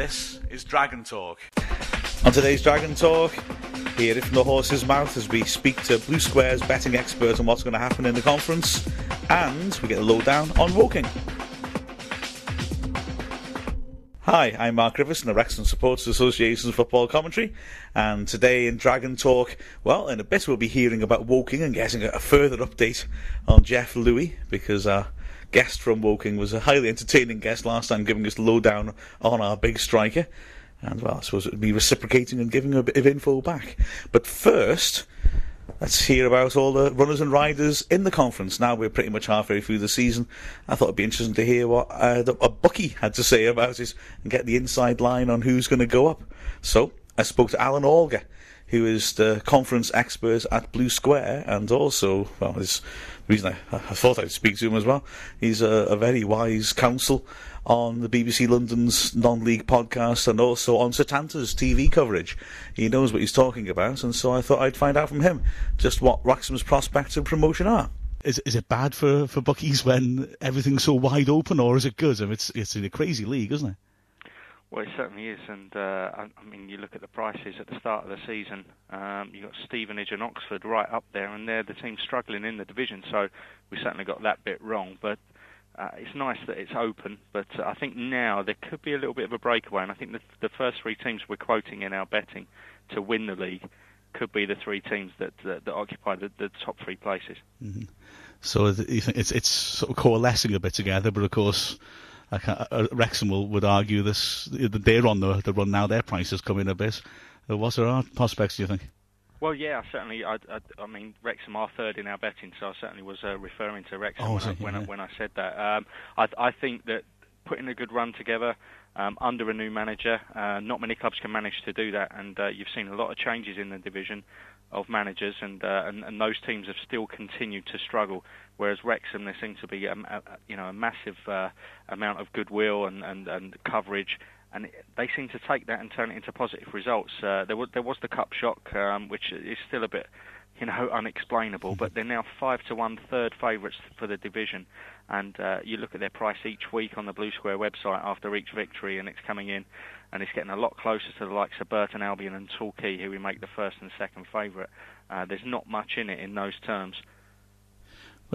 This is Dragon Talk. On today's Dragon Talk, hear it from the horse's mouth as we speak to Blue Square's betting expert on what's going to happen in the conference, and we get a lowdown on Woking. Hi, I'm Mark Rivers from the Wrexham Supporters Association's football commentary, and today in Dragon Talk, well, in a bit we'll be hearing about Woking and getting a further update on Jeff Louis, because our guest from Woking was a highly entertaining guest last time, giving us lowdown on our big striker, and well, I suppose it would be reciprocating and giving a bit of info back. But first, Let's hear about all the runners and riders in the conference. Now we're pretty much halfway through the season. I thought it'd be interesting to hear what uh, the, a Bucky had to say about it and get the inside line on who's going to go up. So I spoke to Alan Alger, who is the conference expert at Blue Square, and also, well, is the reason I, I thought I'd speak to him as well. He's a, a very wise counsel on the BBC London's non-league podcast and also on Setanta's TV coverage. He knows what he's talking about, and so I thought I'd find out from him just what Wrexham's prospects of promotion are. Is is it bad for, for bookies when everything's so wide open, or is it good? I mean, it's it's in a crazy league, isn't it? Well, it certainly is, and uh, I, mean, you look at the prices at the start of the season. Um, you got Stevenage and Oxford right up there, and they're the team struggling in the division. So we certainly got that bit wrong. But uh, it's nice that it's open, but uh, I think now there could be a little bit of a breakaway, and I think the, the first three teams we're quoting in our betting to win the league could be the three teams that that, that occupy the, the, top three places. Mm-hmm. So you think it's it's sort of coalescing a bit together, but of course. Uh, Wrexham will, would argue this. They're on the, the run now. Their prices come in a bit. Uh, what's our prospects? Do you think? Well, yeah, certainly. I, I, I, mean, Wrexham are third in our betting, so I certainly was uh, referring to Wrexham oh, when, I, when, yeah. When, I, said that. Um, I, I, think that putting a good run together um, under a new manager, uh, not many clubs can manage to do that, and uh, you've seen a lot of changes in the division of managers, and, uh, and, and those teams have still continued to struggle. Whereas Wrexham, there seems to be a, a you know a massive uh, amount of goodwill and, and, and coverage and they seem to take that and turn it into positive results. Uh, there was there was the cup shock, um, which is still a bit, you know, unexplainable. But they're now five to one third favourites for the division, and uh, you look at their price each week on the Blue Square website after each victory, and it's coming in, and it's getting a lot closer to the likes of Burton Albion and Torquay, who we make the first and second favourite. Uh, there's not much in it in those terms.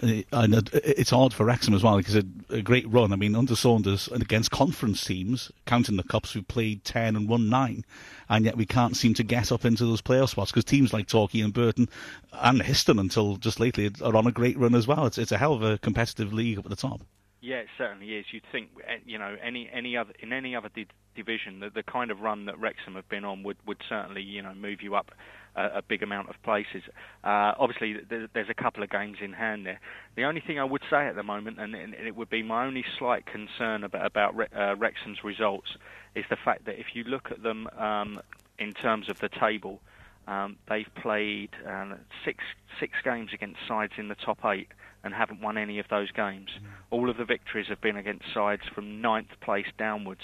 Uh, and it's odd for Wrexham as well because a, a great run. I mean, under Saunders and against conference teams, counting the cups, we've played ten and won nine, and yet we can't seem to get up into those playoff spots because teams like Torquay and Burton and Histon until just lately are on a great run as well. It's it's a hell of a competitive league up at the top. Yeah, it certainly is. You'd think, eh, you know, any any other in any other di- division, the, the kind of run that Wrexham have been on would would certainly, you know, move you up a, a big amount of places. Uh, obviously, there, there's a couple of games in hand there. The only thing I would say at the moment, and, and it would be my only slight concern about about Re- uh, Wrexham's results, is the fact that if you look at them um, in terms of the table. Um, they've played uh, six six games against sides in the top eight and haven't won any of those games. Mm. All of the victories have been against sides from ninth place downwards.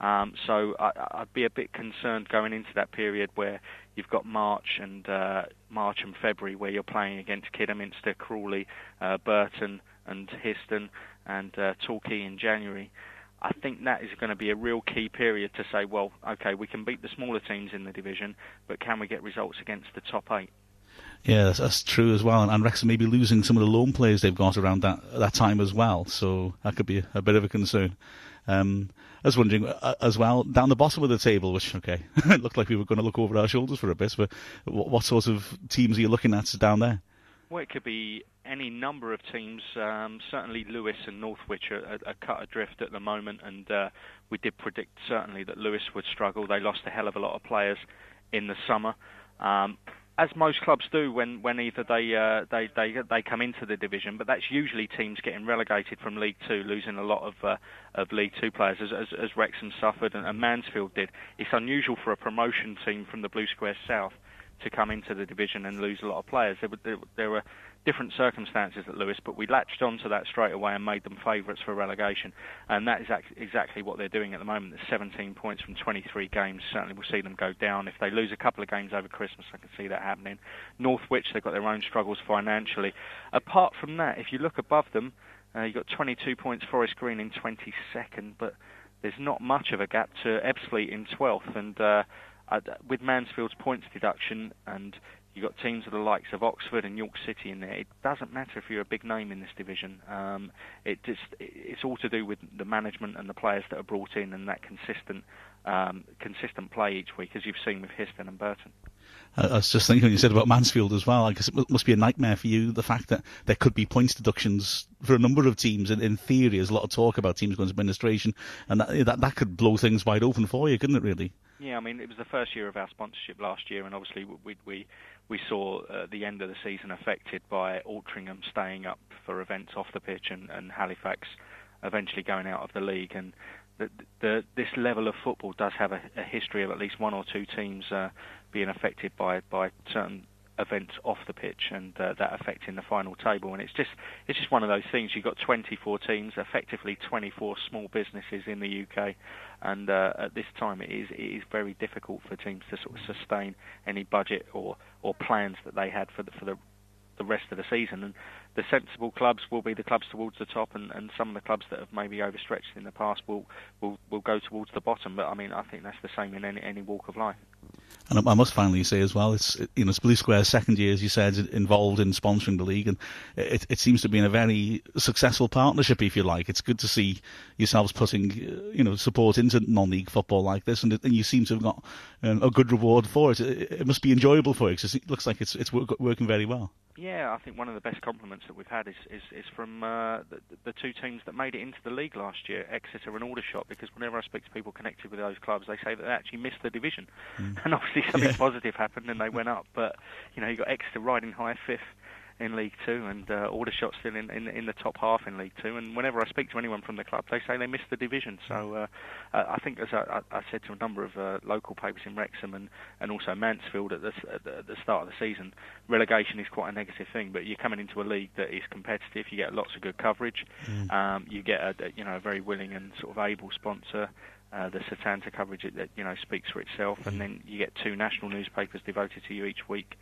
Um, so I, would be a bit concerned going into that period where you've got March and uh, March and February where you're playing against Kidderminster, Crawley, uh, Burton, and Histon, and uh, Torquay in January. I think that is going to be a real key period to say, well, okay, we can beat the smaller teams in the division, but can we get results against the top eight? Yeah, that's, that's, true as well. And, and Wrexham may be losing some of the loan players they've got around that that time as well. So that could be a, a bit of a concern. Um, I was wondering uh, as well down the bottom of the table, which okay, it looked like we were going to look over our shoulders for a bit. But what, what sort of teams are you looking at down there? Well, it could be any number of teams. Um, certainly, Lewes and Northwich are, are, are, cut adrift at the moment, and uh, we did predict certainly that Lewes would struggle. They lost a hell of a lot of players in the summer. Um, as most clubs do when, when either they, uh, they they they come into the division, but that's usually teams getting relegated from League Two, losing a lot of uh, of League Two players, as, as, as Wrexham suffered and, and Mansfield did. It's unusual for a promotion team from the Blue Square South to come into the division and lose a lot of players. There, there, there were different circumstances at Lewes, but we latched onto that straight away and made them favourites for relegation. And that is exactly what they're doing at the moment. There's 17 points from 23 games. Certainly we'll see them go down. If they lose a couple of games over Christmas, I can see that happening. Northwich, they've got their own struggles financially. Apart from that, if you look above them, uh, you've got 22 points, Forest Green in 22nd, but there's not much of a gap to Ebbsfleet in 12th, and uh, with Mansfield's points deduction and you've got teams of the likes of Oxford and York City in there. It doesn't matter if you're a big name in this division. Um, it just it's all to do with the management and the players that are brought in and that consistent um, consistent play each week, as you've seen with Histon and Burton. I was just thinking you said about Mansfield as well. I guess it must be a nightmare for you the fact that there could be points deductions for a number of teams. In, in theory, there's a lot of talk about teams going to administration, and that, that that could blow things wide open for you, couldn't it? Really? Yeah, I mean, it was the first year of our sponsorship last year, and obviously we we we saw uh, the end of the season affected by Altrincham staying up for events off the pitch and, and Halifax eventually going out of the league. And the, the, this level of football does have a, a history of at least one or two teams uh, being affected by by certain events off the pitch and uh, that affecting the final table. And it's just it's just one of those things. You've got 24 teams effectively 24 small businesses in the UK and uh, at this time it is it is very difficult for teams to sort of sustain any budget or or plans that they had for the for the the rest of the season. And the sensible clubs will be the clubs towards the top and, and some of the clubs that have maybe overstretched in the past will, will will go towards the bottom but I mean I think that's the same in any any walk of life and I must finally say as well, it's you know it's Blue Square's second year, as you said, involved in sponsoring the league, and it, it seems to be in a very successful partnership, if you like. It's good to see yourselves putting you know support into non-league football like this, and, it, and you seem to have got um, a good reward for it. it. it. must be enjoyable for you because it looks like it's it's work, working very well. Yeah, I think one of the best compliments that we've had is is, is from uh, the, the two teams that made it into the league last year, Exeter and Aldershot. Because whenever I speak to people connected with those clubs, they say that they actually missed the division, mm. and obviously something yeah. positive happened and they went up. But you know, you got Exeter riding high fifth in League Two, and uh, Aldershot still in, in in the top half in League Two. And whenever I speak to anyone from the club, they say they missed the division. So uh, I think, as I, I said to a number of uh, local papers in Wrexham and, and also Mansfield at the, at the start of the season, relegation is quite a negative thing. But you're coming into a league that is competitive. You get lots of good coverage. Mm. Um, you get a, you know a very willing and sort of able sponsor. Uh, the Setanta coverage that you know speaks for itself, and mm. then you get two national newspapers devoted to you each week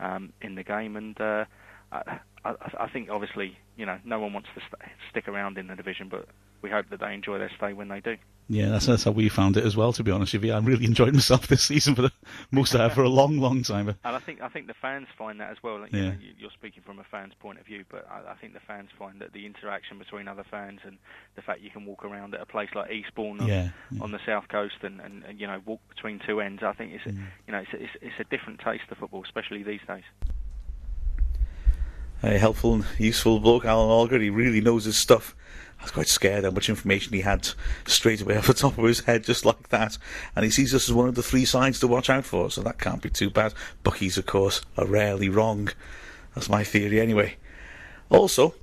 um, in the game, and uh, I, I, I, think obviously you know no one wants to st- stick around in the division, but we hope that they enjoy their stay when they do. Yeah, that's, that's how we found it as well. To be honest with you, I really enjoyed myself this season for the most I have for a long, long time. And I think I think the fans find that as well. Like, yeah. You are speaking from a fan's point of view, but I, I, think the fans find that the interaction between other fans and the fact you can walk around at a place like Eastbourne on, yeah, yeah. on the south coast and, and, and, you know walk between two ends. I think it's mm. you know it's, it's, it's a different taste of football, especially these days. A helpful and useful bloke, Alan Alger. He really knows his stuff. I was quite scared how much information he had straight away off the top of his head, just like that. And he sees us as one of the three sides to watch out for, so that can't be too bad. Bookies, of course, are rarely wrong. That's my theory, anyway. Also,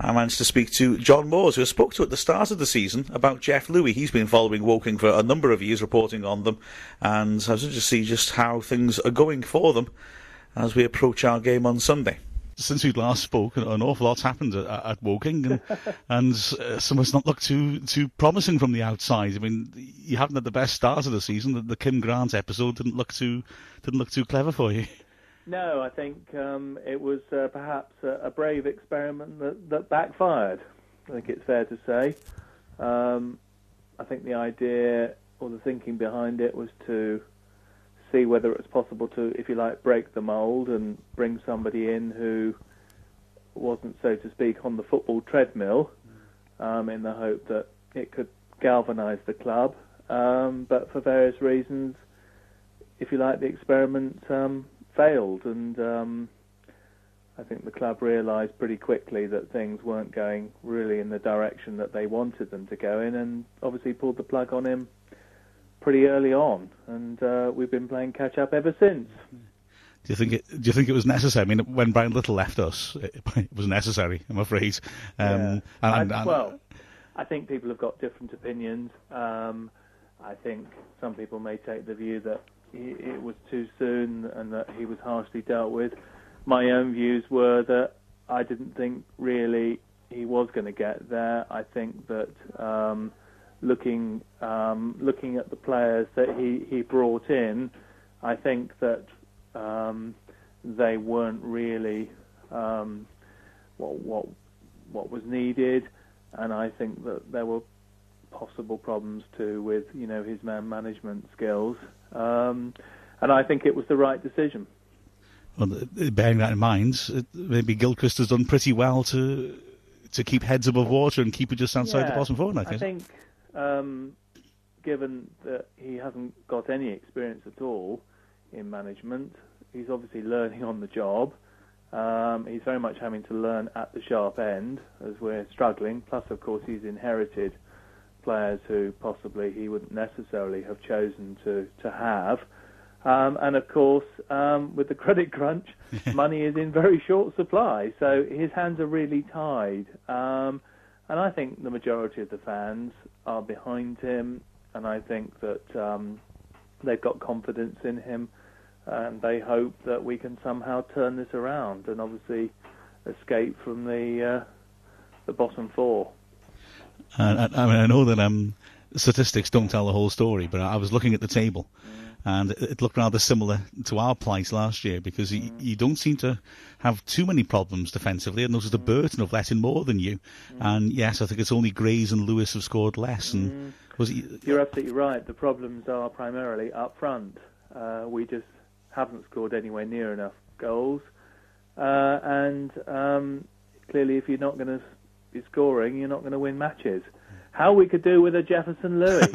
I managed to speak to John Moores, who I spoke to at the start of the season about Jeff Louis. He's been following Woking for a number of years, reporting on them, and I was to see just how things are going for them as we approach our game on Sunday since we last spoke, an awful lot's happened at, at Woking, and, and uh, some has not looked too too promising from the outside. I mean, you haven't had the best start of the season. The, the Kim Grant episode didn't look too didn't look too clever for you. No, I think um, it was uh, perhaps a, a, brave experiment that, that backfired. I think it's fair to say. Um, I think the idea or the thinking behind it was to see whether it was possible to, if you like, break the mould and bring somebody in who wasn't, so to speak, on the football treadmill, um, in the hope that it could galvanise the club. Um, but for various reasons, if you like, the experiment um, failed, and um, I think the club realised pretty quickly that things weren't going really in the direction that they wanted them to go in, and obviously pulled the plug on him pretty early on, and uh, we've been playing catch up ever since. Do you think it? Do you think it was necessary? I mean, when Brian Little left us, it, it was necessary. I'm afraid. Um, yeah. and, and, well, I think people have got different opinions. Um, I think some people may take the view that he, it was too soon and that he was harshly dealt with. My own views were that I didn't think really he was going to get there. I think that. Um, looking um, looking at the players that he, he brought in, I think that um, they weren't really um, what what what was needed, and I think that there were possible problems too with you know his man management skills, um, and I think it was the right decision. Well, bearing that in mind, maybe Gilchrist has done pretty well to to keep heads above water and keep it just outside yeah, the bottom four. I, I think, um, given that he hasn't got any experience at all in management, he's obviously learning on the job. Um, he's very much having to learn at the sharp end as we're struggling. Plus, of course, he's inherited players who possibly he wouldn't necessarily have chosen to to have. Um, and of course, um, with the credit crunch, money is in very short supply, so his hands are really tied. Um, and I think the majority of the fans are behind him, and I think that um, they've got confidence in him, and they hope that we can somehow turn this around and obviously escape from the uh, the bottom four. Uh, I, I, mean, I know that um, statistics don't tell the whole story, but I was looking at the table. Mm and it looked rather similar to our plight last year because you, you don't seem to have too many problems defensively. And noticed the burden of letting more than you. And yes, I think it's only Grays and Lewes have scored less. And was it, You're absolutely right. The problems are primarily up front. Uh, we just haven't scored anywhere near enough goals. Uh, and um, clearly, if you're not going to be scoring, you're not going to win matches. How we could do with a Jefferson Louis.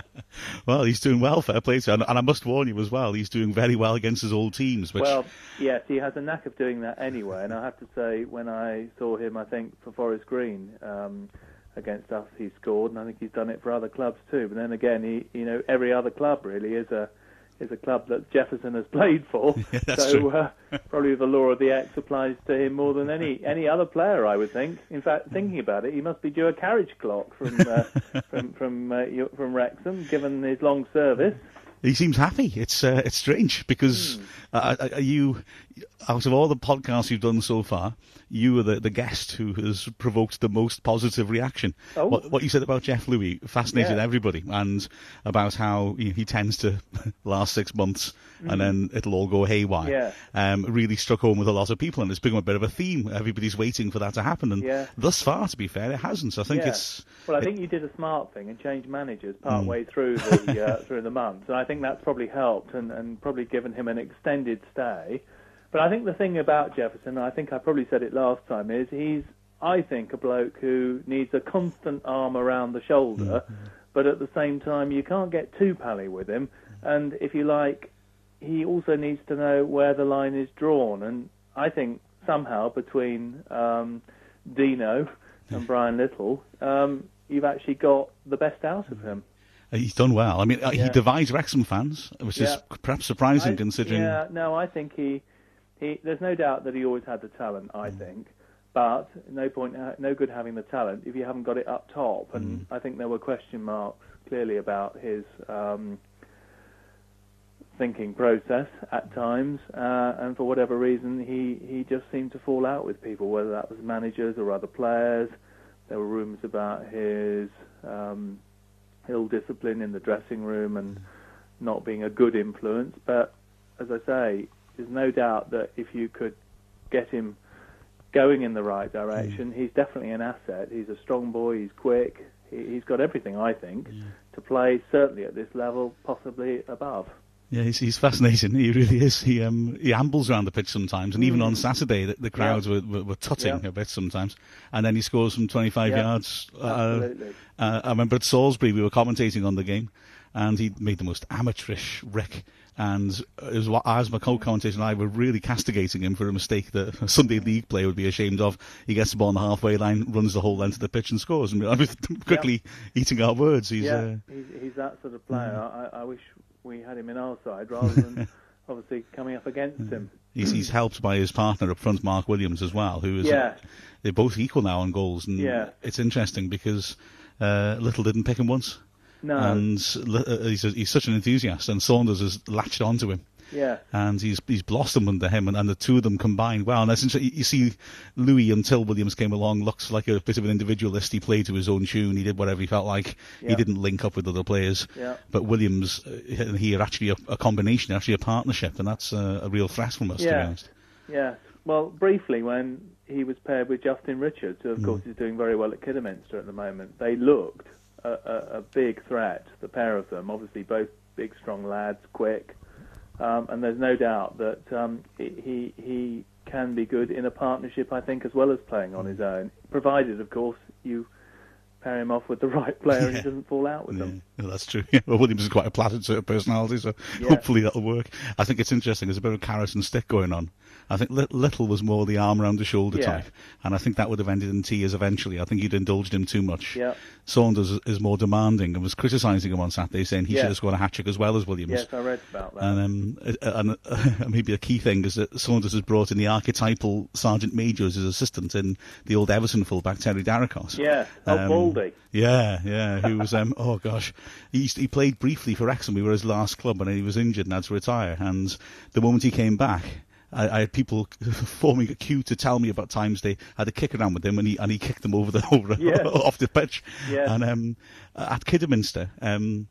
well, he's doing well, fair play to him. And I must warn you as well, he's doing very well against his old teams. Which... Well, yes, he has a knack of doing that anyway. And I have to say, when I saw him, I think for Forest Green um, against us, he scored, and I think he's done it for other clubs too. But then again, he, you know, every other club really is a is a club that Jefferson has played for. Yeah, so uh, probably the law of the X applies to him more than any any other player, I would think. In fact, thinking about it, he must be due a carriage clock from uh, from from uh, from Wrexham, given his long service. He seems happy. It's uh, it's strange because mm. uh, you, out of all the podcasts you've done so far, you are the, the guest who has provoked the most positive reaction. Oh. What, what you said about Jeff Louis fascinated yeah. everybody, and about how he, he tends to last six months mm. and then it'll all go haywire. Yeah. Um, really struck home with a lot of people, and it's become a bit of a theme. Everybody's waiting for that to happen, and yeah. thus far, to be fair, it hasn't. So I think it's. Well, I think you did a smart thing and changed managers part mm. way through the uh, through the month, and I think that's probably helped and, and probably given him an extended stay. But I think the thing about Jefferson, I think I probably said it last time, is he's, I think, a bloke who needs a constant arm around the shoulder, mm-hmm. but at the same time, you can't get too pally with him. And if you like, he also needs to know where the line is drawn. And I think somehow between um, Dino and Brian Little, um, you've actually got the best out of him. He's done well. I mean, uh, yeah. he divides Wrexham fans, which yeah. is perhaps surprising I, considering. Yeah, no, I think he he, there's no doubt that he always had the talent. I mm. think, but no point, no good having the talent if you haven't got it up top. And mm. I think there were question marks clearly about his um, thinking process at times, uh, and for whatever reason, he he just seemed to fall out with people, whether that was managers or other players. There were rumours about his um, ill discipline in the dressing room and not being a good influence. But as I say, there's no doubt that if you could get him going in the right direction, mm. he's definitely an asset. He's a strong boy. He's quick. He, has got everything, I think, to play certainly at this level, possibly above. Yeah, he's, he's fascinating. He really is. He um, he ambles around the pitch sometimes, and mm. even on Saturday, the, the crowds yeah. were, were, were tutting yeah. a bit sometimes. And then he scores from 25 yeah. yards. Uh, Absolutely. Uh, I remember at Salisbury, we were commentating on the game, and he made the most amateurish wreck and as, as my co-commentator and I were really castigating him for a mistake that a Sunday league player would be ashamed of. He gets the ball on the halfway line, runs the whole length of the pitch and scores. And I was quickly eating our words. He's, yeah, uh, he's, he's, that sort of player. Mm. I, I, wish we had him in our side rather than obviously coming up against him. He's, he's helped by his partner up front, Mark Williams, as well, who is yeah. they're both equal now on goals, and yeah. it's interesting because uh, Little didn't pick him once. No. And uh, he's, a, he's such an enthusiast, and Saunders has latched onto him. Yeah. And he's he's blossomed under him, and, and the two of them combined well. And essentially, you see Louis until Williams came along looks like a bit of an individualist. He played to his own tune. He did whatever he felt like. Yeah. He didn't link up with other players. Yeah. But Williams uh, and he are actually a, a combination, actually a partnership, and that's a, a real threat from us. Yeah. To be honest. Yeah. Well, briefly when he was paired with Justin Richards, who of mm. course is doing very well at Kidderminster at the moment, they looked a, a, a big threat. The pair of them, obviously, both big, strong lads, quick, um, and there's no doubt that um, he he can be good in a partnership. I think as well as playing on his own, provided, of course, you pair him off with the right player and he doesn't fall out with Yeah, them. well, that's true. well, Williams is quite a placid sort of personality, so Yeah. hopefully that'll work. I think it's interesting. There's a bit of carrot and stick going on. I think Little was more the arm around the shoulder Yeah. type, and I think that would have ended in tears eventually. I think you'd indulged him too much. Yeah. Saunders is- more demanding and was criticising him on Saturday, saying he Yeah. should have scored a hat trick as well as Williams. Yes, I read about that. And, um, uh, and uh, maybe a key thing is that Saunders has brought in the archetypal Sergeant Major as his assistant in the old Everton fullback Terry Darracott. yeah, oh, Um, Baldy. Yeah, yeah. Who was um oh gosh. He used he played briefly for Wrexham. We were his last club and he was injured and had to retire. And the moment he came back I, I had people forming a queue to tell me about times they had a kick around with him and he and he kicked them over the over Yeah. off the pitch. Yeah. And um at Kidderminster, um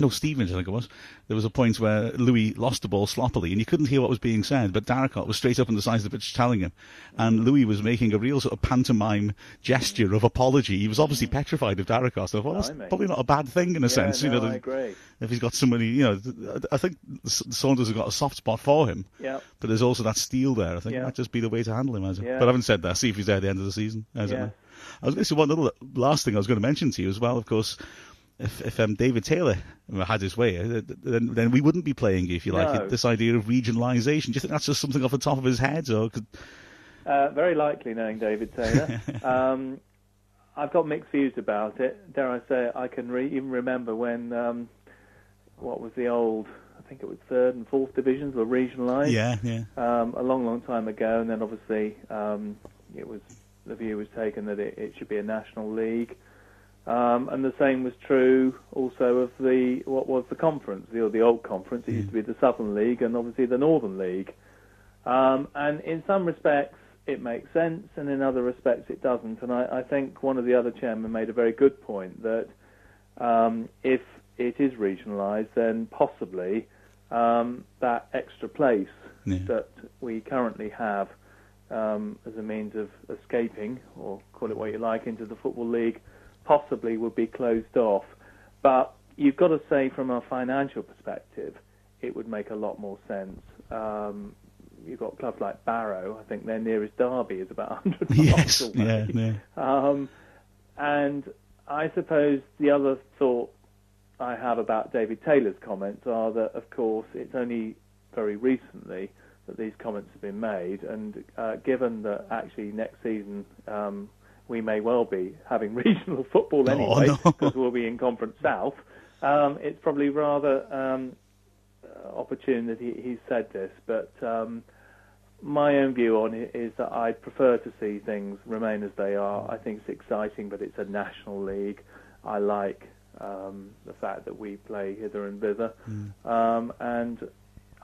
no, Stevens, I think it was. There was a point where Louis lost the ball sloppily, and you couldn't hear what was being said. But Darracott was straight up on the side of the pitch telling him, and Louis was making a real sort of pantomime gesture of apology. He was obviously mm. petrified of Darracott. So I thought, well, that's probably not a bad thing in a Yeah, sense. you no, know, I agree. if he's got somebody, you know, I think Saunders has got a soft spot for him. Yeah. But there's also that steel there. I think Yeah. that'd just be the way to handle him. As Yeah. But having said that, see if he's there at the end of the season. As Yeah. I was going to say one little last thing I was going to mention to you as well. Of course, if, if um, David Taylor had his way, uh, then, then we wouldn't be playing you, if you like. No. This idea of regionalisation. Do you think that's just something off the top of his head, or could, Uh, very likely, knowing David Taylor. um, I've got mixed views about it. Dare I say, I can re- even remember when um, what was the old? I think it was third and fourth divisions were regionalised. yeah, yeah, um, a long, long time ago, and then obviously um, it was the view was taken that it, it should be a national league, um, and the same was true also of the what was the conference, the, the old conference. It used to be the Southern League and obviously the Northern League, um, and in some respects it makes sense, and in other respects it doesn't. And I, I think one of the other chairmen made a very good point that um, if it is regionalised, then possibly um, that extra place Yeah. that we currently have um, as a means of escaping, or call it what you like, into the Football League, possibly would be closed off. But you've got to say, from a financial perspective, it would make a lot more sense. Um, you've got clubs like Barrow. I think their nearest derby is about 100 miles yes, away. yeah, yeah. Um, and I suppose the other thought I have about David Taylor's comments are that, of course, it's only very recently that these comments have been made, and uh, given that actually next season um, we may well be having regional football anyway, no. because we'll be in Conference South, um, it's probably rather um, opportune that he, he said this, but. Um, my own view on it is that I prefer to see things remain as they are. I think it's exciting, but it's a national league. I like um, the fact that we play hither and thither, um, and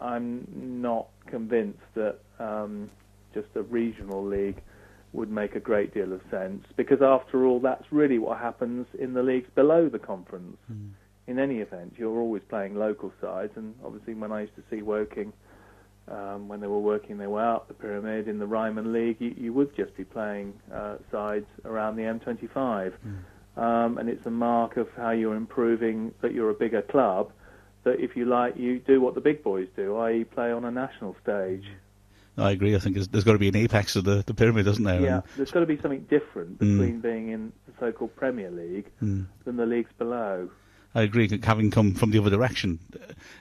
I'm not convinced that um, just a regional league would make a great deal of sense because, after all, that's really what happens in the leagues below the conference. In any event, you're always playing local sides, and obviously, when I used to see Woking um, when they were working their way up the pyramid in the Ryman League, you, you would just be playing uh, sides around the M25. Um, and it's a mark of how you're improving that you're a bigger club, that if you like, you do what the big boys do, i.e., play on a national stage. I agree. I think there's, there's got to be an apex of the, the pyramid, doesn't there? Yeah, And- there's got to be something different Mm. between being in the so-called Premier League Mm. than the leagues below. I agree. Having come from the other direction,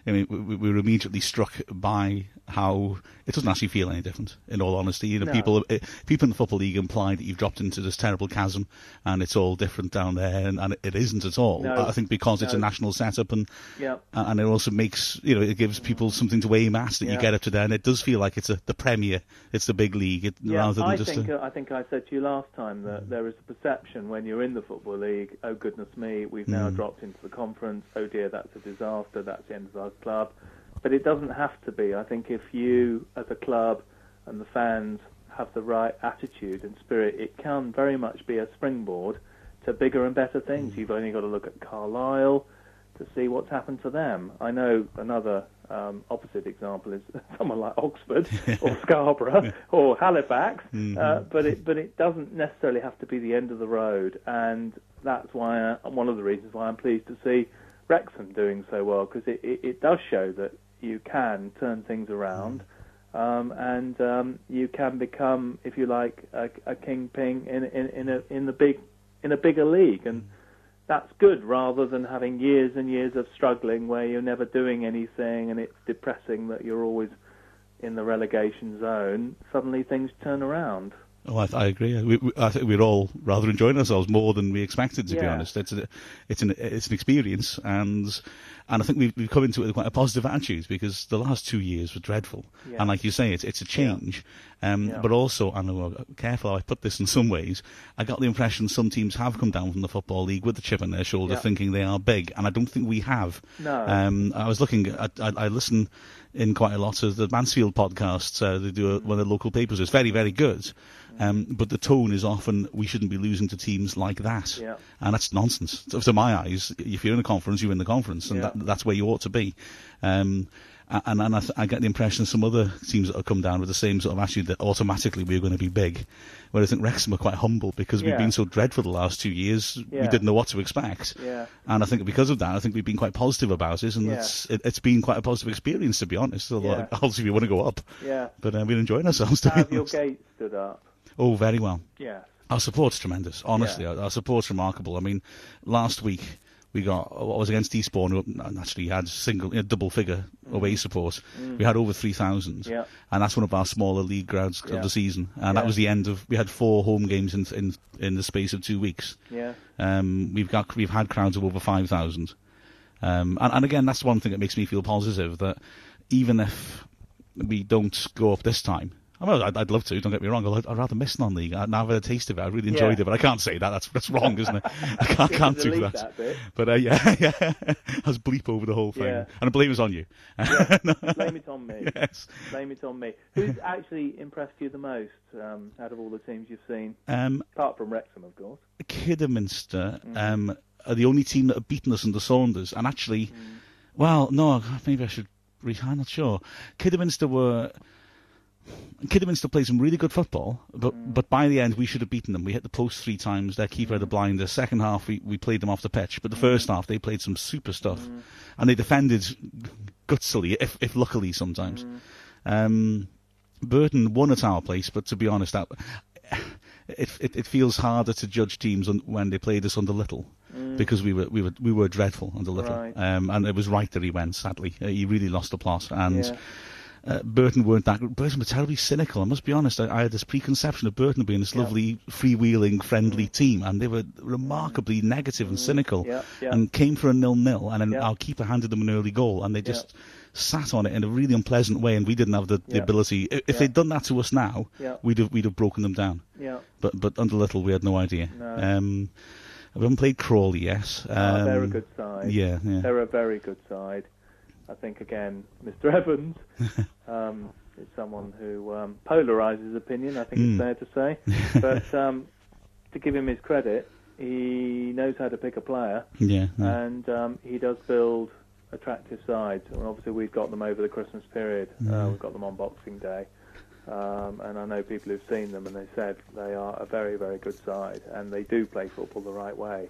I mean, we, we were immediately struck by how it doesn't actually feel any different. In all honesty, you know, No. people uh, people in the football league imply that you've dropped into this terrible chasm and it's all different down there, and, and it isn't at all. No. I think because it's a national setup, and Yeah. and it also makes you know it gives people something to aim at that you get up to there, and it does feel like it's a, the Premier, it's the big league, it, Yeah, rather than I just. think a, uh, I think I said to you last time that there is a perception when you're in the football league. Oh goodness me, we've now Mm. dropped into the conference. Oh dear, that's a disaster. That's the end of our club. But it doesn't have to be. I think if you, as a club, and the fans have the right attitude and spirit, it can very much be a springboard to bigger and better things. Mm. You've only got to look at Carlisle to see what's happened to them. I know another Um, opposite example is someone like Oxford or Scarborough or Halifax, Mm-hmm. uh, but it but it doesn't necessarily have to be the end of the road, and that's why I, one of the reasons why I'm pleased to see Wrexham doing so well because it, it, it does show that you can turn things around. Um, and um, you can become, if you like, a, a kingpin in, in, in, a, in the big in a bigger league, and that's good rather than having years and years of struggling where you're never doing anything and it's depressing that you're always in the relegation zone. Suddenly things turn around. Oh, I, I agree. We, we, I think we're all rather enjoying ourselves more than we expected. To be honest, it's a, it's an it's an experience, and and I think we've, we've come into it with quite a positive attitude because the last two years were dreadful, Yeah. and like you say, it's it's a change. Um, Yeah. But also, I know uh, careful how I put this in some ways. I got the impression some teams have come down from the football league with the chip on their shoulder, Yeah. thinking they are big, and I don't think we have. No. Um, I was looking. I, I, I listen in quite a lot to the Mansfield podcasts. Uh, they do a, one of the local papers. It's very, very good. Um, but the tone is often we shouldn't be losing to teams like that, Yeah. and that's nonsense. To, to my eyes, if you're in a conference, you're in the conference, and Yeah. that, that's where you ought to be. Um, and, and I, th- I get the impression some other teams that have come down with the same sort of attitude that automatically we're going to be big. Where I think Wrexham are quite humble because we've been so dreadful the last two years, we didn't know what to expect. Yeah. And I think because of that, I think we've been quite positive about it, and Yeah. it's it, it's been quite a positive experience to be honest. A lot- Yeah. Obviously, we want to go up, Yeah. but uh, we're enjoying ourselves. To Have your gate stood up? Oh, very well. Yes. Our support's tremendous. Honestly, Yeah. our, our support's remarkable. I mean, last week we got what was against Eastbourne, who naturally had single, you know, double figure away support. We had over three thousand, Mm. Yeah. and that's one of our smaller league grounds Yeah. of the season. And Yeah. that was the end of. We had four home games in in in the space of two weeks. Yeah. Um, we've got we've had crowds of over five thousand, um, and, and again that's one thing that makes me feel positive that even if we don't go up this time. I mean, I'd, I'd love to. Don't get me wrong. I'd, I'd rather miss non-league. I, now I've had a taste of it. I really enjoyed Yeah. it, but I can't say that. That's that's wrong, isn't it? I can't, can't do that. that. But uh, yeah, yeah. I was bleep over the whole thing, Yeah. and I blame is on you. Blame it on me. yes. Blame it on me. Who's actually impressed you the most um, out of all the teams you've seen? Um, Apart from Wrexham, of course. Kidderminster Mm. um, are the only team that have beaten us under Saunders, and actually, Mm. well, no, maybe I should. Re- I'm not sure. Kidderminster were. Kidderminster played some really good football, but Mm. but by the end we should have beaten them. We hit the post three times. Their keeper had a blinder. Second half we, we played them off the pitch, but the Mm. first half they played some super stuff, and they defended gutsily, if if luckily sometimes. Mm. Um, Burton won at our place, but to be honest, that it, it it feels harder to judge teams on, when they played us under Little because we were we were we were dreadful under Little, Mm. Right. um, and it was right that he went. Sadly, uh, he really lost the plot, and Yeah. Uh, Burton weren't that. Burton were terribly cynical. I must be honest. I, I had this preconception of Burton being this Yeah. lovely, freewheeling, friendly team, and they were remarkably negative and cynical, Mm. Yeah, yeah. and came for a nil-nil, and then our keeper handed them an early goal, and they just sat on it in a really unpleasant way, and we didn't have the, the ability. If they'd done that to us now, Yeah. we'd have we'd have broken them down. Yeah. But but under Little, we had no idea. No. Um, we haven't played Crawley yet. Ah, they're a Um, good side. Yeah, yeah. They're a very good side. I think again, Mr. Evans um, is someone who um, polarises opinion. I think Mm. it's fair to say. but um, to give him his credit, he knows how to pick a player, yeah, yeah. and um, he does build attractive sides. And obviously, we've got them over the Christmas period. Uh, we've got them on Boxing Day. Um, and I know people who've seen them, and they said they are a very, very good side, and they do play football the right way.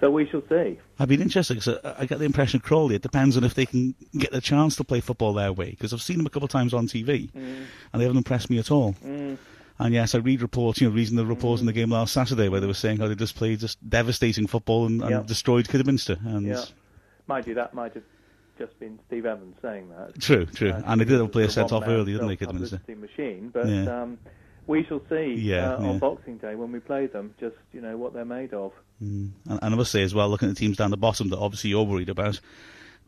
So we shall see. I've been interested because I get the impression Crawley. It depends on if they can get the chance to play football their way. Because I've seen them a couple of times on TV, and they haven't impressed me at all. Mm. And yes, I read reports, you know, reading the reports in the game last Saturday where they were saying how they just played just devastating football and, and Yeah. destroyed Kidderminster. And Yeah. Mind you, that might have just been Steve Evans saying that. true, true. Uh, and they did have a player sent off early, didn't they, Kidderminster? machine, but Yeah. um, we shall see Yeah, uh, yeah. on Boxing Day when we play them, just you know what they're made of. Mm. And, and I must say as well, looking at the teams down the bottom that obviously you're worried about,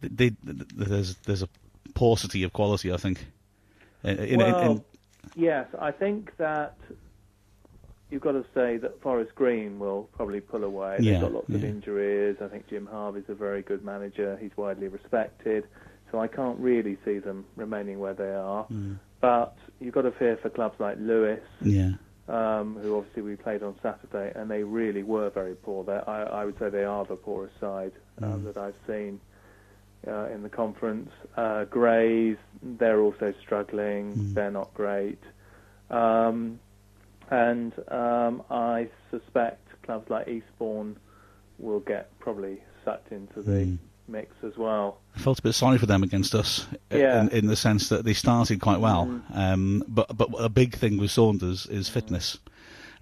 they, they, there's there's a paucity of quality, I think. In, in, well, in, yes, I think that you've got to say that Forest Green will probably pull away. Yeah, They've got lots of injuries. I think Jim Harvey's a very good manager. He's widely respected. So I can't really see them remaining where they are. Mm. But you've got to fear for clubs like Lewes, yeah. um, who obviously we played on Saturday, and they really were very poor. They're, I, I would say they are the poorest side um, Mm. that I've seen. uh, in the conference. Uh, Grays, they're also struggling. Mm. They're not great. Um, and um, I suspect clubs like Eastbourne will get probably sucked into the Mm. Mix as well. I felt a bit sorry for them against us Yeah. in, in the sense that they started quite well. Mm. Um, but but a big thing with Saunders is fitness.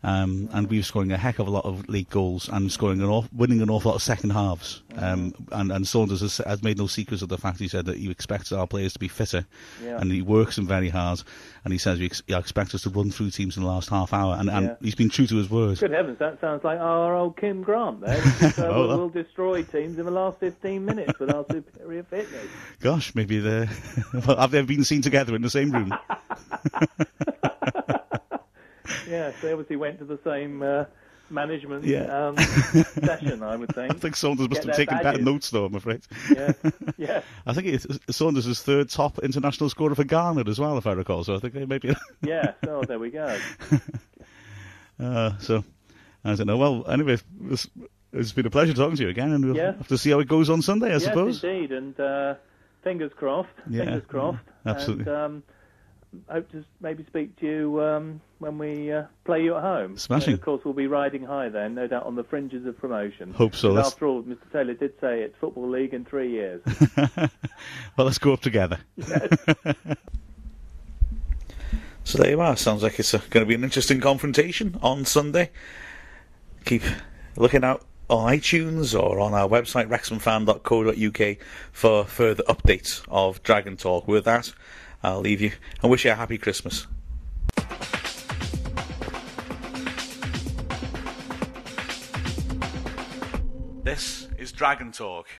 Um, and we were scoring a heck of a lot of league goals and scoring an off, winning an awful lot of second halves. Um, and, and Saunders has, has made no secrets of the fact he said that he expects our players to be fitter, Yeah. and he works them very hard. And he says he, ex- he expects us to run through teams in the last half hour, and, and Yeah. he's been true to his word. Good heavens, that sounds like our old Kim Grant there. Oh, we'll, we'll destroy teams in the last 15 minutes with our superior fitness. Gosh, maybe they well, have they been seen together in the same room? Yeah, they obviously went to the same uh, management Yeah. um, session, I would think. I think Saunders must Get have taken better badges. notes, though. I'm afraid. Yeah, yeah, I think it's, Saunders is third top international scorer for Ghana as well, if I recall. So I think they maybe. yeah. So there we go. uh, so I don't know. Well, anyway, it's, it's been a pleasure talking to you again, and we'll Yeah. have to see how it goes on Sunday, I yes, suppose. indeed, and uh, fingers crossed. Yeah, Fingers crossed. absolutely. And, um, hope to maybe speak to you um, when we uh, play you at home. Smashing. And of course, we'll be riding high then, no doubt on the fringes of promotion. Hope so. Let's, after all, Mr. Taylor did say it's football league in three years. well, let's go up together. So there you are. Sounds like it's going to be an interesting confrontation on Sunday. Keep looking out on iTunes or on our website, wrexhamfan.co.uk, for further updates of Dragon Talk. With that, I'll leave you and wish you a happy Christmas. This is Dragon Talk